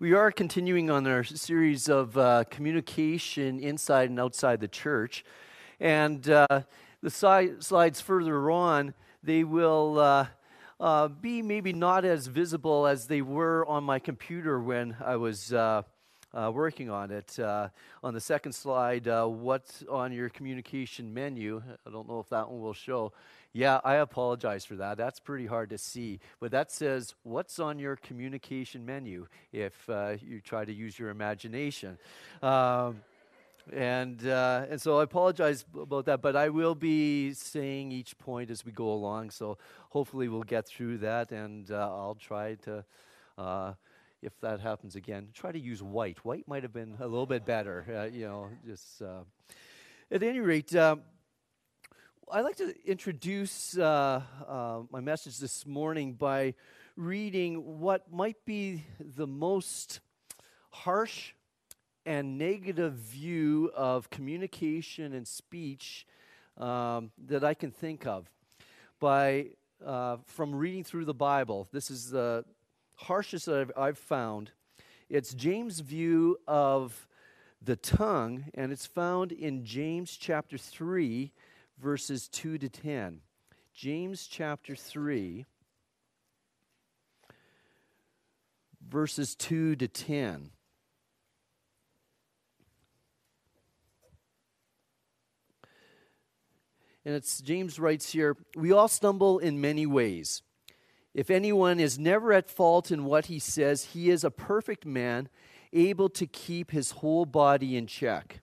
We are continuing on our series of uh, communication inside and outside the church. And uh, the si- slides further on, they will uh, uh be maybe not as visible as they were on my computer when I was uh, uh, working on it. on the second slide, what's on your communication menu? I don't know if that one will show. Yeah, I apologize for that. That's pretty hard to see. But that says, what's on your communication menu if uh, you try to use your imagination? Um, and, uh, and so I apologize about that, but I will be saying each point as we go along. So hopefully we'll get through that, and uh, I'll try to, uh, if that happens again, try to use white. White might have been a little bit better, uh, you know, just. Uh, at any rate, um, I'd like to introduce uh, uh, my message this morning by reading what might be the most harsh and negative view of communication and speech um, that I can think of. By uh, from reading through the Bible, this is the harshest that I've, I've found. It's James' view of the tongue, and it's found in James chapter three verses 2 to 10. James chapter 3, verses 2 to 10. And it's James writes here, we all stumble in many ways. If anyone is never at fault in what he says, he is a perfect man, able to keep his whole body in check.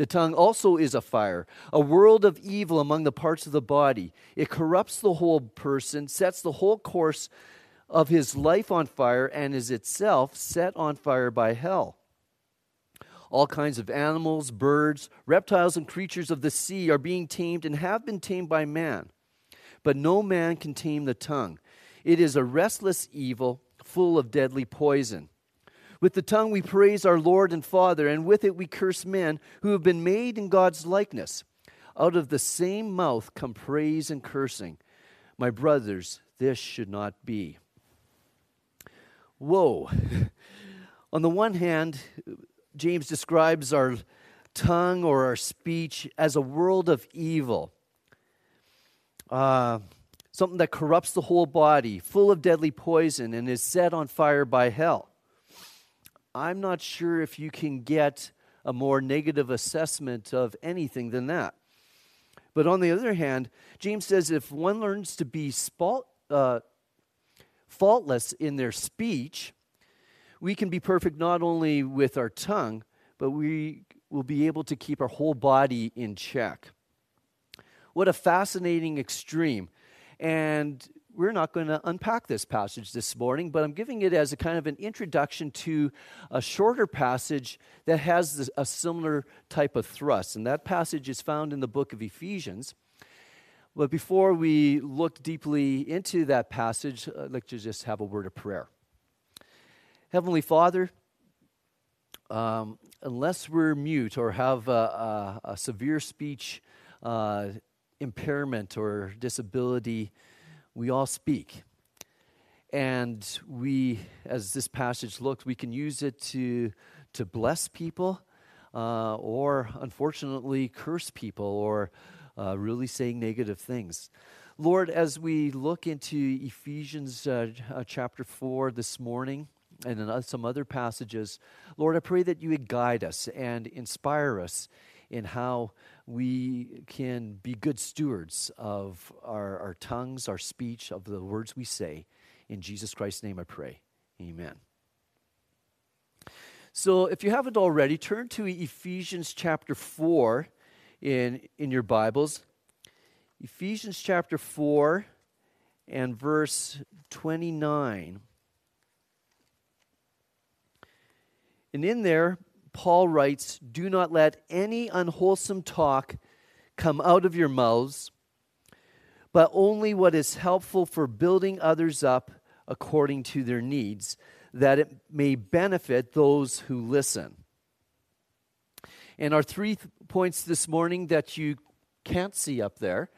The tongue also is a fire, a world of evil among the parts of the body. It corrupts the whole person, sets the whole course of his life on fire, and is itself set on fire by hell. All kinds of animals, birds, reptiles, and creatures of the sea are being tamed and have been tamed by man. But no man can tame the tongue. It is a restless evil, full of deadly poison. With the tongue we praise our Lord and Father, and with it we curse men who have been made in God's likeness. Out of the same mouth come praise and cursing. My brothers, this should not be. Whoa. On the one hand, James describes our tongue or our speech as a world of evil, uh, something that corrupts the whole body, full of deadly poison, and is set on fire by hell. I'm not sure if you can get a more negative assessment of anything than that. But on the other hand, James says if one learns to be spalt, uh, faultless in their speech, we can be perfect not only with our tongue, but we will be able to keep our whole body in check. What a fascinating extreme. And we're not going to unpack this passage this morning, but I'm giving it as a kind of an introduction to a shorter passage that has a similar type of thrust. And that passage is found in the book of Ephesians. But before we look deeply into that passage, I'd like to just have a word of prayer. Heavenly Father, um, unless we're mute or have a, a, a severe speech uh, impairment or disability, we all speak. And we, as this passage looks, we can use it to, to bless people uh, or, unfortunately, curse people or uh, really saying negative things. Lord, as we look into Ephesians uh, uh chapter 4 this morning, and in some other passages, Lord, I pray that you would guide us and inspire us in how we can be good stewards of our, our tongues, our speech, of the words we say. In Jesus Christ's name I pray. Amen. So, if you haven't already, turn to Ephesians chapter 4 in, in your Bibles. Ephesians chapter 4 and verse 29. And in there, Paul writes, Do not let any unwholesome talk come out of your mouths, but only what is helpful for building others up according to their needs, that it may benefit those who listen. And our three th- points this morning that you can't see up there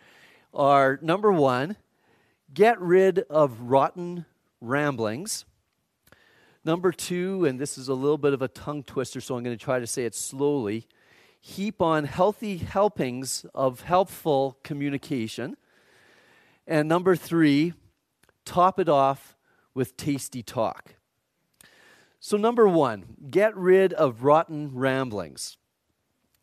are number one, get rid of rotten ramblings. Number two, and this is a little bit of a tongue twister, so I'm going to try to say it slowly heap on healthy helpings of helpful communication. And number three, top it off with tasty talk. So, number one, get rid of rotten ramblings.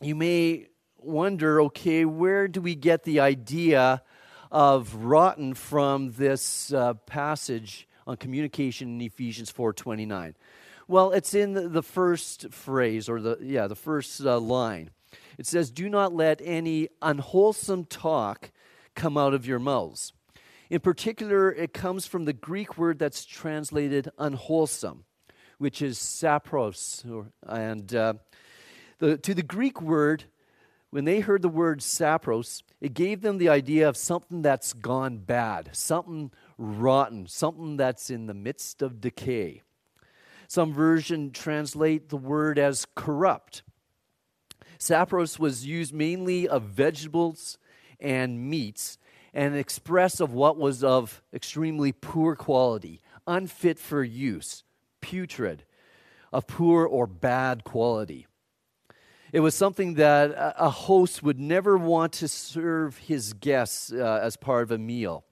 You may wonder okay, where do we get the idea of rotten from this uh, passage on communication in Ephesians 4:29. Well, it's in the, first phrase or the yeah, the first uh, line. It says, "Do not let any unwholesome talk come out of your mouths." In particular, it comes from the Greek word that's translated unwholesome, which is sapros. And uh, the, to the Greek word, when they heard the word sapros, it gave them the idea of something that's gone bad, something rotten, something that's in the midst of decay. Some version translate the word as corrupt. Sapros was used mainly of vegetables and meats and express of what was of extremely poor quality, unfit for use, putrid, of poor or bad quality. It was something that a host would never want to serve his guests uh, as part of a meal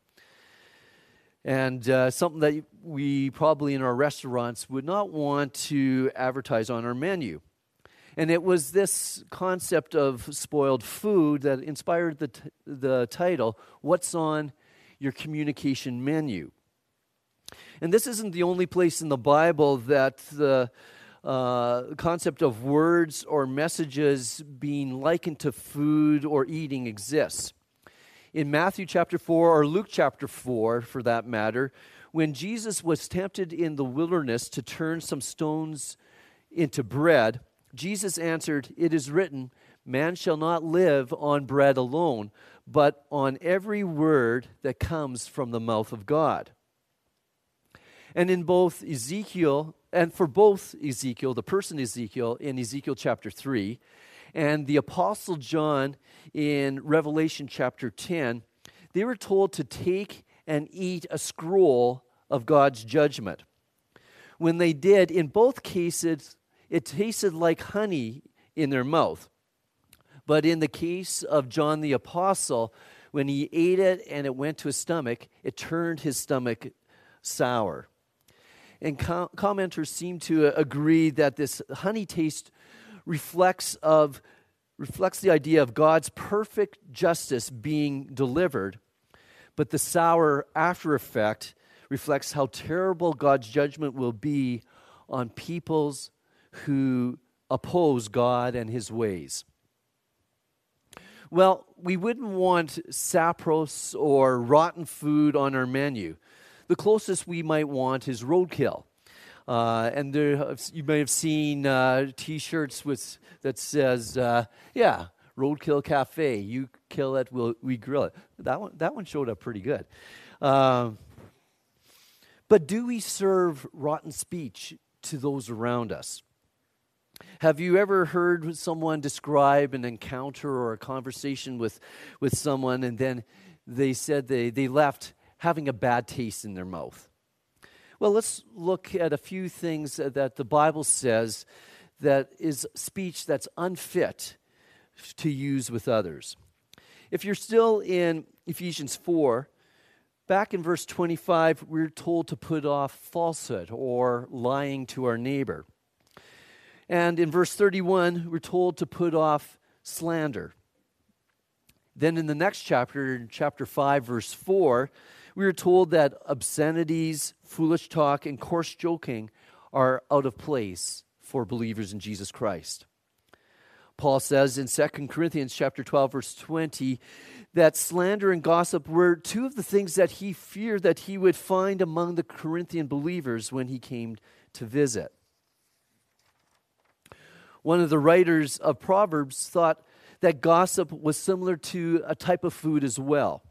and uh, something that we probably in our restaurants would not want to advertise on our menu. And it was this concept of spoiled food that inspired the, t- the title, What's on Your Communication Menu? And this isn't the only place in the Bible that the uh, concept of words or messages being likened to food or eating exists in Matthew chapter 4 or Luke chapter 4, for that matter, when Jesus was tempted in the wilderness to turn some stones into bread, Jesus answered, It is written, Man shall not live on bread alone, but on every word that comes from the mouth of God. And in both Ezekiel, and for both Ezekiel, the person Ezekiel, in Ezekiel chapter 3, and the Apostle John in Revelation chapter 10, they were told to take and eat a scroll of God's judgment. When they did, in both cases, it tasted like honey in their mouth. But in the case of John the Apostle, when he ate it and it went to his stomach, it turned his stomach sour. And com- commenters seem to agree that this honey taste reflects of reflects the idea of God's perfect justice being delivered, but the sour after effect reflects how terrible God's judgment will be on peoples who oppose God and his ways. Well, we wouldn't want sapros or rotten food on our menu. The closest we might want is roadkill. Uh, and there, you may have seen uh, T-shirts with that says, uh, "Yeah, Roadkill Cafe. You kill it, we'll, we grill it." That one, that one showed up pretty good. Um, but do we serve rotten speech to those around us? Have you ever heard someone describe an encounter or a conversation with, with someone, and then they said they, they left having a bad taste in their mouth? Well, let's look at a few things that the Bible says that is speech that's unfit to use with others. If you're still in Ephesians 4, back in verse 25, we're told to put off falsehood or lying to our neighbor. And in verse 31, we're told to put off slander. Then in the next chapter, in chapter 5, verse 4, we are told that obscenities, foolish talk, and coarse joking are out of place for believers in Jesus Christ. Paul says in 2 Corinthians chapter 12 verse 20 that slander and gossip were two of the things that he feared that he would find among the Corinthian believers when he came to visit. One of the writers of Proverbs thought that gossip was similar to a type of food as well.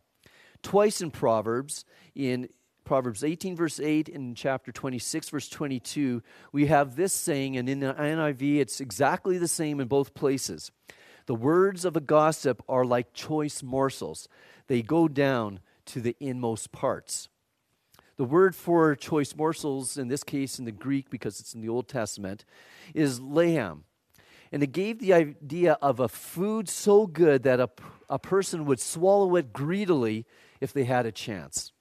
Twice in Proverbs, in Proverbs 18, verse 8, and chapter 26, verse 22, we have this saying, and in the NIV, it's exactly the same in both places. The words of a gossip are like choice morsels, they go down to the inmost parts. The word for choice morsels, in this case in the Greek, because it's in the Old Testament, is layam. And it gave the idea of a food so good that a, a person would swallow it greedily if they had a chance.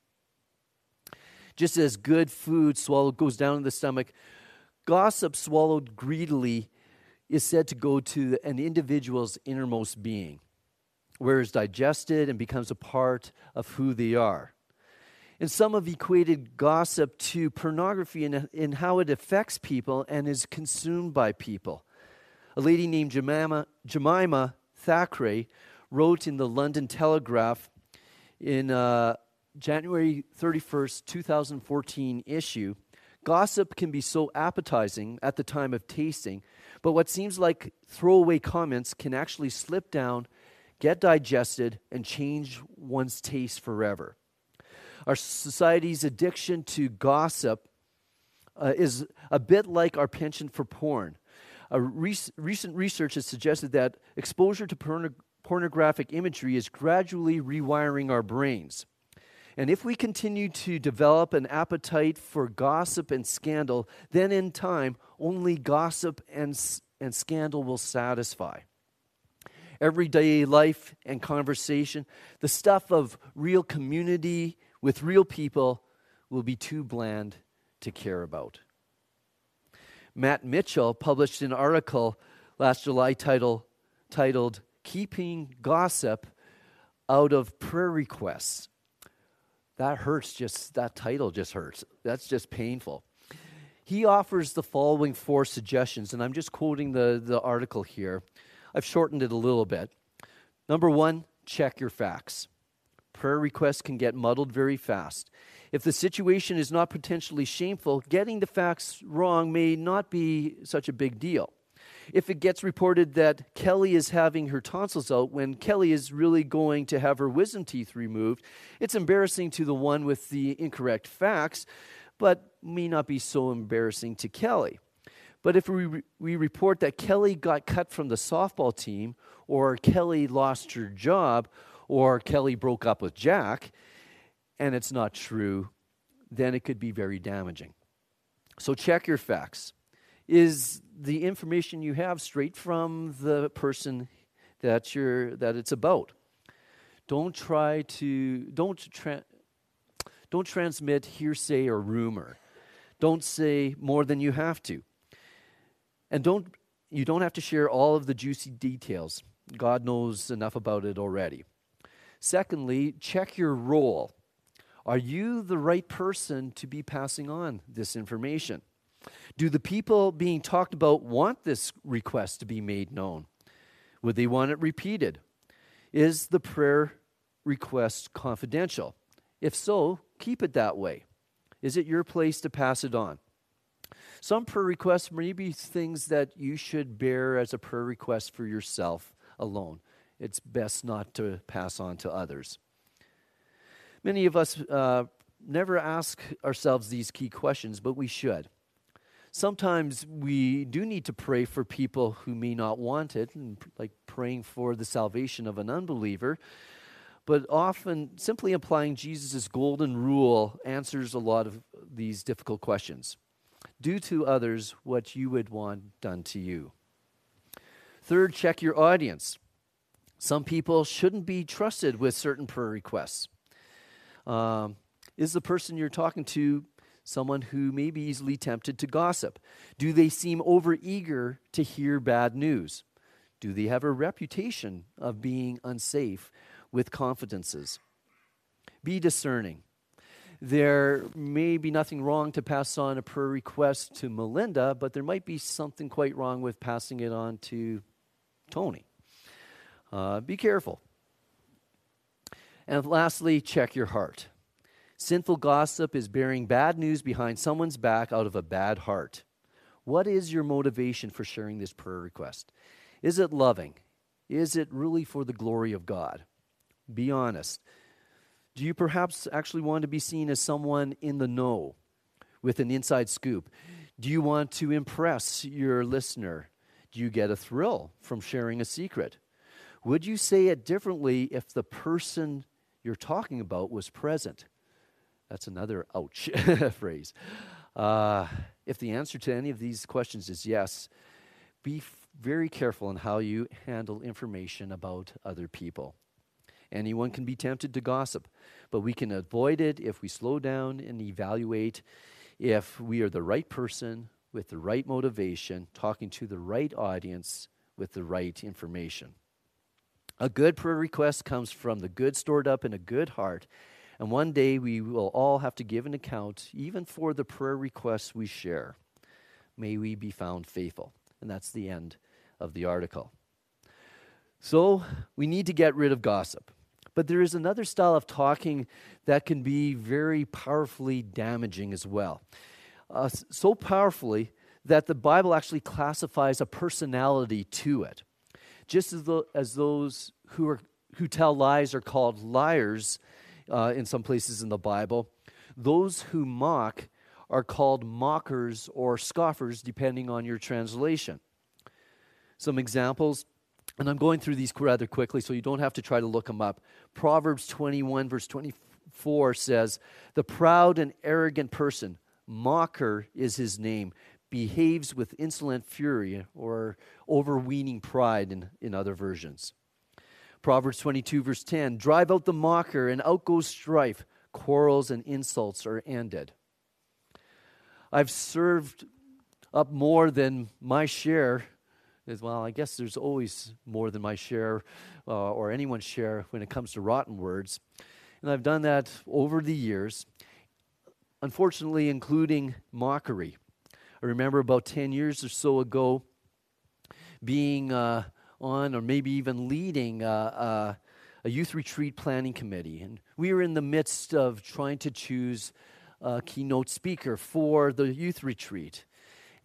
Just as good food swallowed goes down in the stomach, gossip swallowed greedily is said to go to an individual's innermost being, where it's digested and becomes a part of who they are. And some have equated gossip to pornography in, in how it affects people and is consumed by people. A lady named Jemima, Jemima Thackray wrote in the London Telegraph in uh, January 31st, 2014 issue Gossip can be so appetizing at the time of tasting, but what seems like throwaway comments can actually slip down, get digested, and change one's taste forever. Our society's addiction to gossip uh, is a bit like our penchant for porn. Rec- recent research has suggested that exposure to porn- pornographic imagery is gradually rewiring our brains. And if we continue to develop an appetite for gossip and scandal, then in time, only gossip and, and scandal will satisfy. Everyday life and conversation, the stuff of real community with real people, will be too bland to care about. Matt Mitchell published an article last July title, titled Keeping Gossip Out of Prayer Requests. That hurts just that title just hurts. That's just painful. He offers the following four suggestions and i'm just quoting the, the article here. I've shortened it a little bit. Number one check your facts. Prayer requests can get muddled very fast. If the situation is not potentially shameful getting the facts wrong may not be such a big deal if it gets reported that Kelly is having her tonsils out when Kelly is really going to have her wisdom teeth removed, it's embarrassing to the one with the incorrect facts, but may not be so embarrassing to Kelly. But if we, we report that Kelly got cut from the softball team, or Kelly lost her job, or Kelly broke up with Jack, and it's not true, then it could be very damaging. So check your facts. Is the information you have straight from the person that you're that it's about. Don't try to don't tra- don't transmit hearsay or rumor. Don't say more than you have to. And don't you don't have to share all of the juicy details. God knows enough about it already. Secondly, check your role. Are you the right person to be passing on this information? Do the people being talked about want this request to be made known? Would they want it repeated? Is the prayer request confidential? If so, keep it that way. Is it your place to pass it on? Some prayer requests may be things that you should bear as a prayer request for yourself alone. It's best not to pass on to others. Many of us uh, never ask ourselves these key questions, but we should sometimes we do need to pray for people who may not want it, and like praying for the salvation of an unbeliever. But often, simply applying Jesus' golden rule answers a lot of these difficult questions. Do to others what you would want done to you. Third, check your audience. Some people shouldn't be trusted with certain prayer requests. Um, is the person you're talking to someone who may be easily tempted to gossip? Do they seem overeager to hear bad news? Do they have a reputation of being unsafe with confidences? Be discerning. There may be nothing wrong to pass on a prayer request to Melinda, but there might be something quite wrong with passing it on to Tony. Uh, be careful. And lastly, check your heart. Sinful gossip is bearing bad news behind someone's back out of a bad heart. What is your motivation for sharing this prayer request? Is it loving? Is it really for the glory of God? Be honest. Do you perhaps actually want to be seen as someone in the know with an inside scoop? Do you want to impress your listener? Do you get a thrill from sharing a secret? Would you say it differently if the person you're talking about was present? That's another ouch phrase. Uh, if the answer to any of these questions is yes, be f- very careful in how you handle information about other people. Anyone can be tempted to gossip, but we can avoid it if we slow down and evaluate if we are the right person with the right motivation, talking to the right audience with the right information. A good prayer request comes from the good stored up in a good heart. And one day we will all have to give an account, even for the prayer requests we share. May we be found faithful. And that's the end of the article. So we need to get rid of gossip. But there is another style of talking that can be very powerfully damaging as well. Uh, so powerfully that the Bible actually classifies a personality to it. Just as, the, as those who, are, who tell lies are called liars uh, in some places in the Bible, those who mock are called mockers or scoffers, depending on your translation. Some examples and I'm going through these rather quickly, so you don't have to try to look them up. Proverbs 21, verse 24 says, The proud and arrogant person, mocker is his name, behaves with insolent fury or overweening pride in, in other versions. Proverbs 22, verse 10 Drive out the mocker, and out goes strife. Quarrels and insults are ended. I've served up more than my share is well, I guess there's always more than my share uh, or anyone's share when it comes to rotten words. And I've done that over the years, unfortunately, including mockery. I remember about 10 years or so ago being uh, on or maybe even leading uh, uh, a youth retreat planning committee. And we were in the midst of trying to choose a keynote speaker for the youth retreat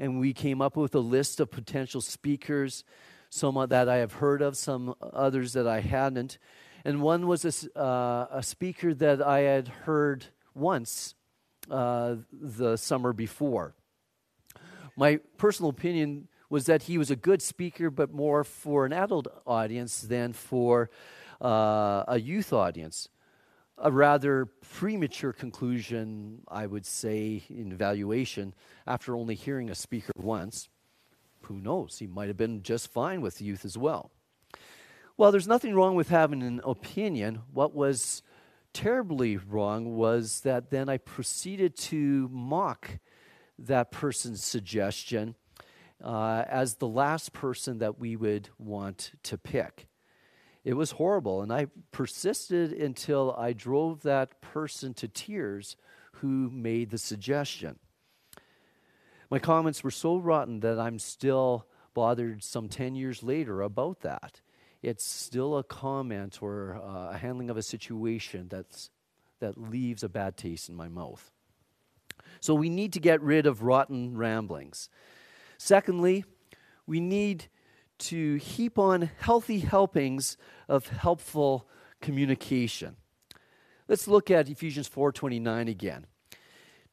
and we came up with a list of potential speakers, some that I have heard of, some others that I hadn't. And one was a, uh, a speaker that I had heard once uh, the summer before. My personal opinion was that he was a good speaker, but more for an adult audience than for uh, a youth audience a rather premature conclusion, I would say, in evaluation after only hearing a speaker once. Who knows? He might have been just fine with youth as well. Well, there's nothing wrong with having an opinion. What was terribly wrong was that then I proceeded to mock that person's suggestion uh, as the last person that we would want to pick. It was horrible. And I persisted until I drove that person to tears who made the suggestion. My comments were so rotten that I'm still bothered some 10 years later about that. It's still a comment or uh, a handling of a situation that's, that leaves a bad taste in my mouth. So we need to get rid of rotten ramblings. Secondly, we need to heap on healthy helpings of helpful communication. Let's look at Ephesians 4:29 again.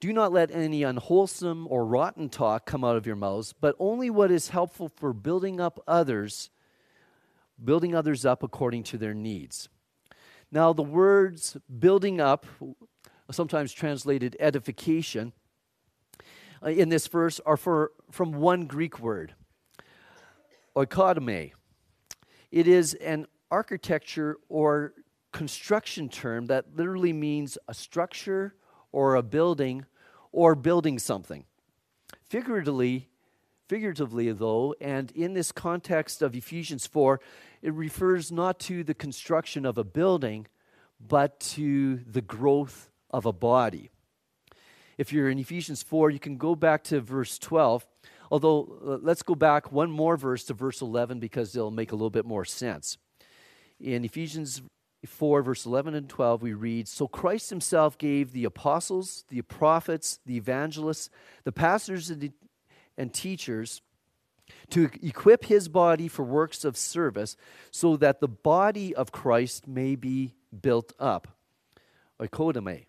Do not let any unwholesome or rotten talk come out of your mouths, but only what is helpful for building up others, building others up according to their needs. Now, the words building up, sometimes translated edification, Uh, in this verse are for, from one Greek word, oikodomai. It is an architecture or construction term that literally means a structure or a building or building something. Figuratively, figuratively though, and in this context of Ephesians 4, it refers not to the construction of a building, but to the growth of a body. If you're in Ephesians 4, you can go back to verse 12 Although, uh, let's go back one more verse to verse 11 because it'll make a little bit more sense. In Ephesians 4, verse 11 and 12, we read So Christ himself gave the apostles, the prophets, the evangelists, the pastors, and teachers to equip his body for works of service so that the body of Christ may be built up. Oikodome.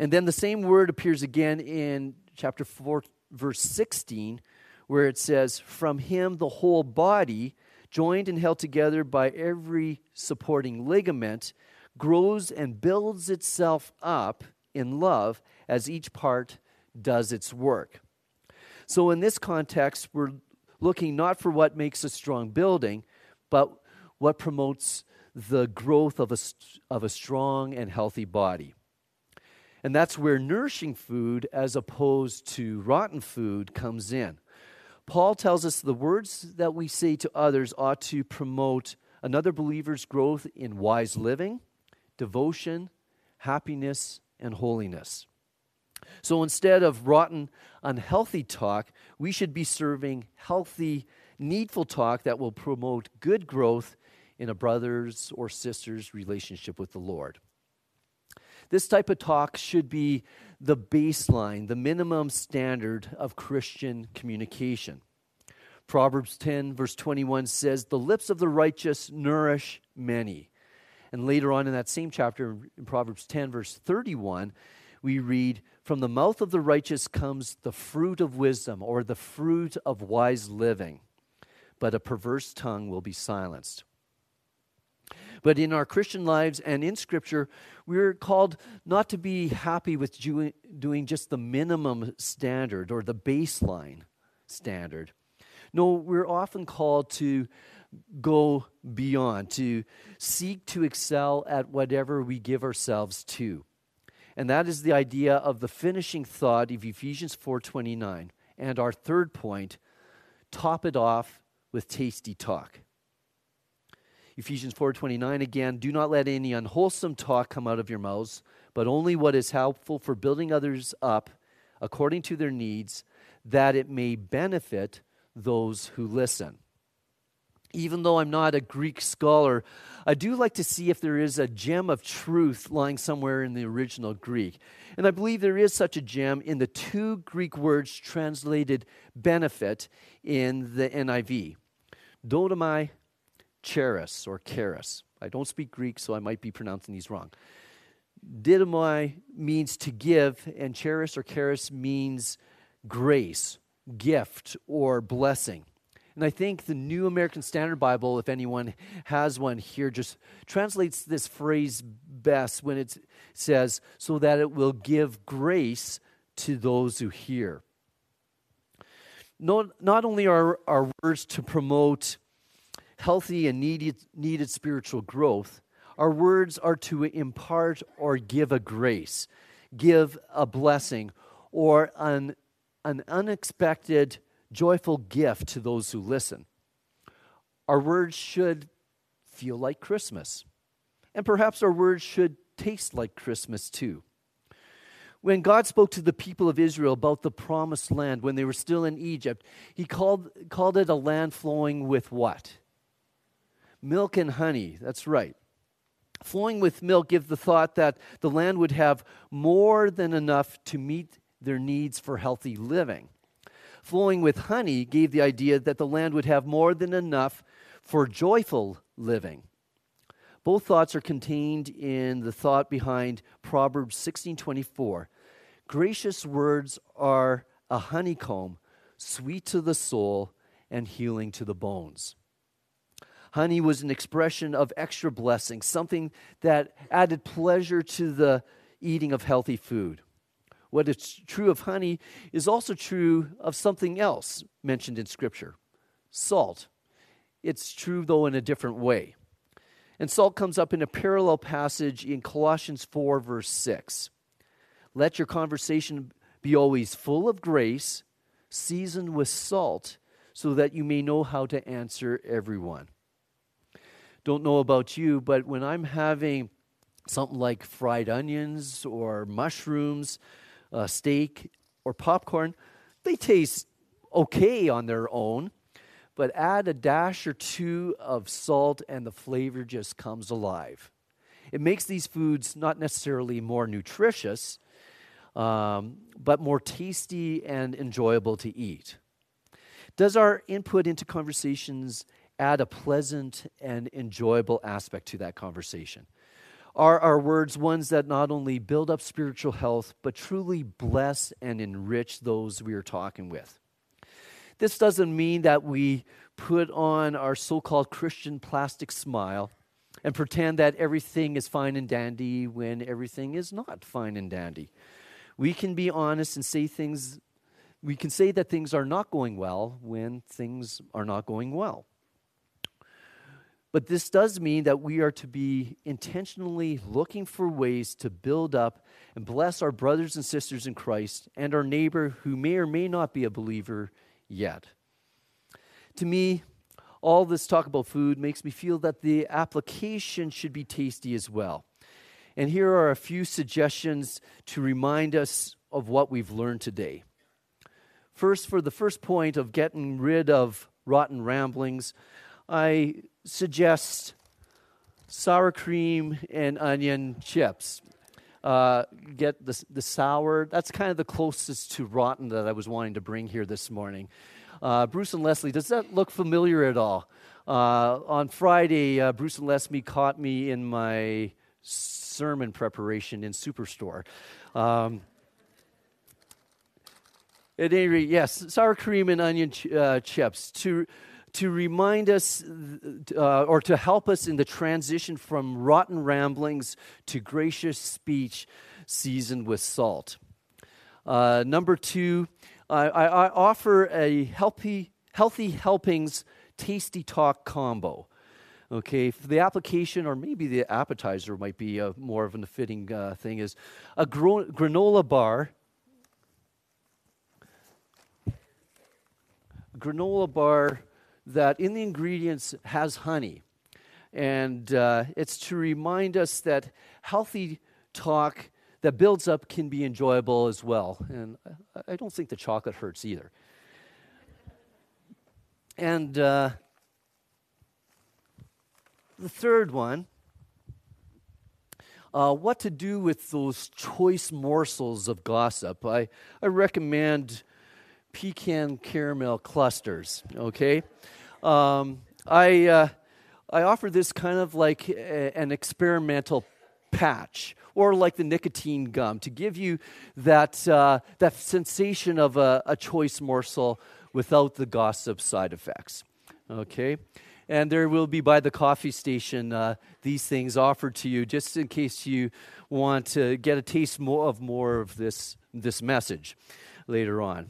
And then the same word appears again in chapter 4, verse 16, where it says, From him the whole body, joined and held together by every supporting ligament, grows and builds itself up in love as each part does its work. So, in this context, we're looking not for what makes a strong building, but what promotes the growth of a, of a strong and healthy body. And that's where nourishing food, as opposed to rotten food, comes in. Paul tells us the words that we say to others ought to promote another believer's growth in wise living, devotion, happiness, and holiness. So instead of rotten, unhealthy talk, we should be serving healthy, needful talk that will promote good growth in a brother's or sister's relationship with the Lord. This type of talk should be the baseline, the minimum standard of Christian communication. Proverbs 10, verse 21 says, The lips of the righteous nourish many. And later on in that same chapter, in Proverbs 10, verse 31, we read, From the mouth of the righteous comes the fruit of wisdom, or the fruit of wise living, but a perverse tongue will be silenced. But in our Christian lives and in Scripture, we're called not to be happy with doing just the minimum standard or the baseline standard. No, we're often called to go beyond, to seek to excel at whatever we give ourselves to. And that is the idea of the finishing thought of Ephesians 4:29. And our third point, top it off with tasty talk. Ephesians 4:29 again, do not let any unwholesome talk come out of your mouths, but only what is helpful for building others up according to their needs, that it may benefit those who listen. Even though I'm not a Greek scholar, I do like to see if there is a gem of truth lying somewhere in the original Greek. And I believe there is such a gem in the two Greek words translated benefit in the NIV. Dodomai charis or charis. I don't speak Greek, so I might be pronouncing these wrong. Didomai means to give, and charis or charis means grace, gift, or blessing. And I think the New American Standard Bible, if anyone has one here, just translates this phrase best when it says, so that it will give grace to those who hear. Not, not only are our words to promote healthy and needed, needed spiritual growth, our words are to impart or give a grace, give a blessing, or an, an unexpected, joyful gift to those who listen. Our words should feel like Christmas. And perhaps our words should taste like Christmas too. When God spoke to the people of Israel about the promised land when they were still in Egypt, he called, called it a land flowing with what? Milk and honey, that's right. Flowing with milk give the thought that the land would have more than enough to meet their needs for healthy living. Flowing with honey gave the idea that the land would have more than enough for joyful living. Both thoughts are contained in the thought behind Proverbs 16:24. Gracious words are a honeycomb, sweet to the soul and healing to the bones. Honey was an expression of extra blessing, something that added pleasure to the eating of healthy food. What is true of honey is also true of something else mentioned in Scripture salt. It's true, though, in a different way. And salt comes up in a parallel passage in Colossians 4, verse 6. Let your conversation be always full of grace, seasoned with salt, so that you may know how to answer everyone. Don't know about you, but when I'm having something like fried onions or mushrooms, uh, steak, or popcorn, they taste okay on their own, but add a dash or two of salt and the flavor just comes alive. It makes these foods not necessarily more nutritious, um, but more tasty and enjoyable to eat? Does our input into conversations add a pleasant and enjoyable aspect to that conversation? Are our words ones that not only build up spiritual health, but truly bless and enrich those we are talking with? This doesn't mean that we put on our so called Christian plastic smile and pretend that everything is fine and dandy when everything is not fine and dandy. We can be honest and say things, we can say that things are not going well when things are not going well. But this does mean that we are to be intentionally looking for ways to build up and bless our brothers and sisters in Christ and our neighbor who may or may not be a believer yet. To me, all this talk about food makes me feel that the application should be tasty as well. And here are a few suggestions to remind us of what we've learned today. First, for the first point of getting rid of rotten ramblings, I suggest sour cream and onion chips. Uh, get the, the sour, that's kind of the closest to rotten that I was wanting to bring here this morning. Uh, Bruce and Leslie, does that look familiar at all? Uh, on Friday, uh, Bruce and Leslie caught me in my sermon preparation in Superstore. Um, at any rate, yes, sour cream and onion ch- uh, chips to to remind us uh, or to help us in the transition from rotten ramblings to gracious speech seasoned with salt. Uh, number two, I, I, offer a healthy, healthy helpings tasty talk combo. Okay, the application, or maybe the appetizer might be a, more of a fitting uh, thing, is a gro- granola bar. Granola bar that in the ingredients has honey. And uh, it's to remind us that healthy talk that builds up can be enjoyable as well. And I don't think the chocolate hurts either. And uh, the third one uh, what to do with those choice morsels of gossip. I, I recommend pecan caramel clusters, okay? Um, I, uh, I offer this kind of like a, an experimental patch or like the nicotine gum to give you that, uh, that sensation of a, a choice morsel without the gossip side effects. Okay? And there will be by the coffee station uh, these things offered to you just in case you want to get a taste more of more of this, this message later on.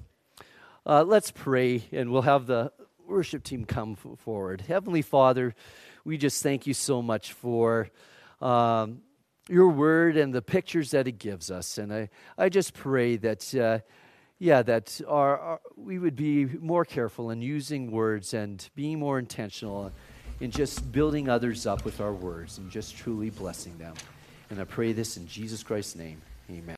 Uh, let's pray, and we'll have the worship team come forward. Heavenly Father, we just thank you so much for um, your word and the pictures that it gives us. And I, I just pray that, uh, yeah, that our, our, we would be more careful in using words and being more intentional in just building others up with our words and just truly blessing them. And I pray this in Jesus Christ's name. Amen.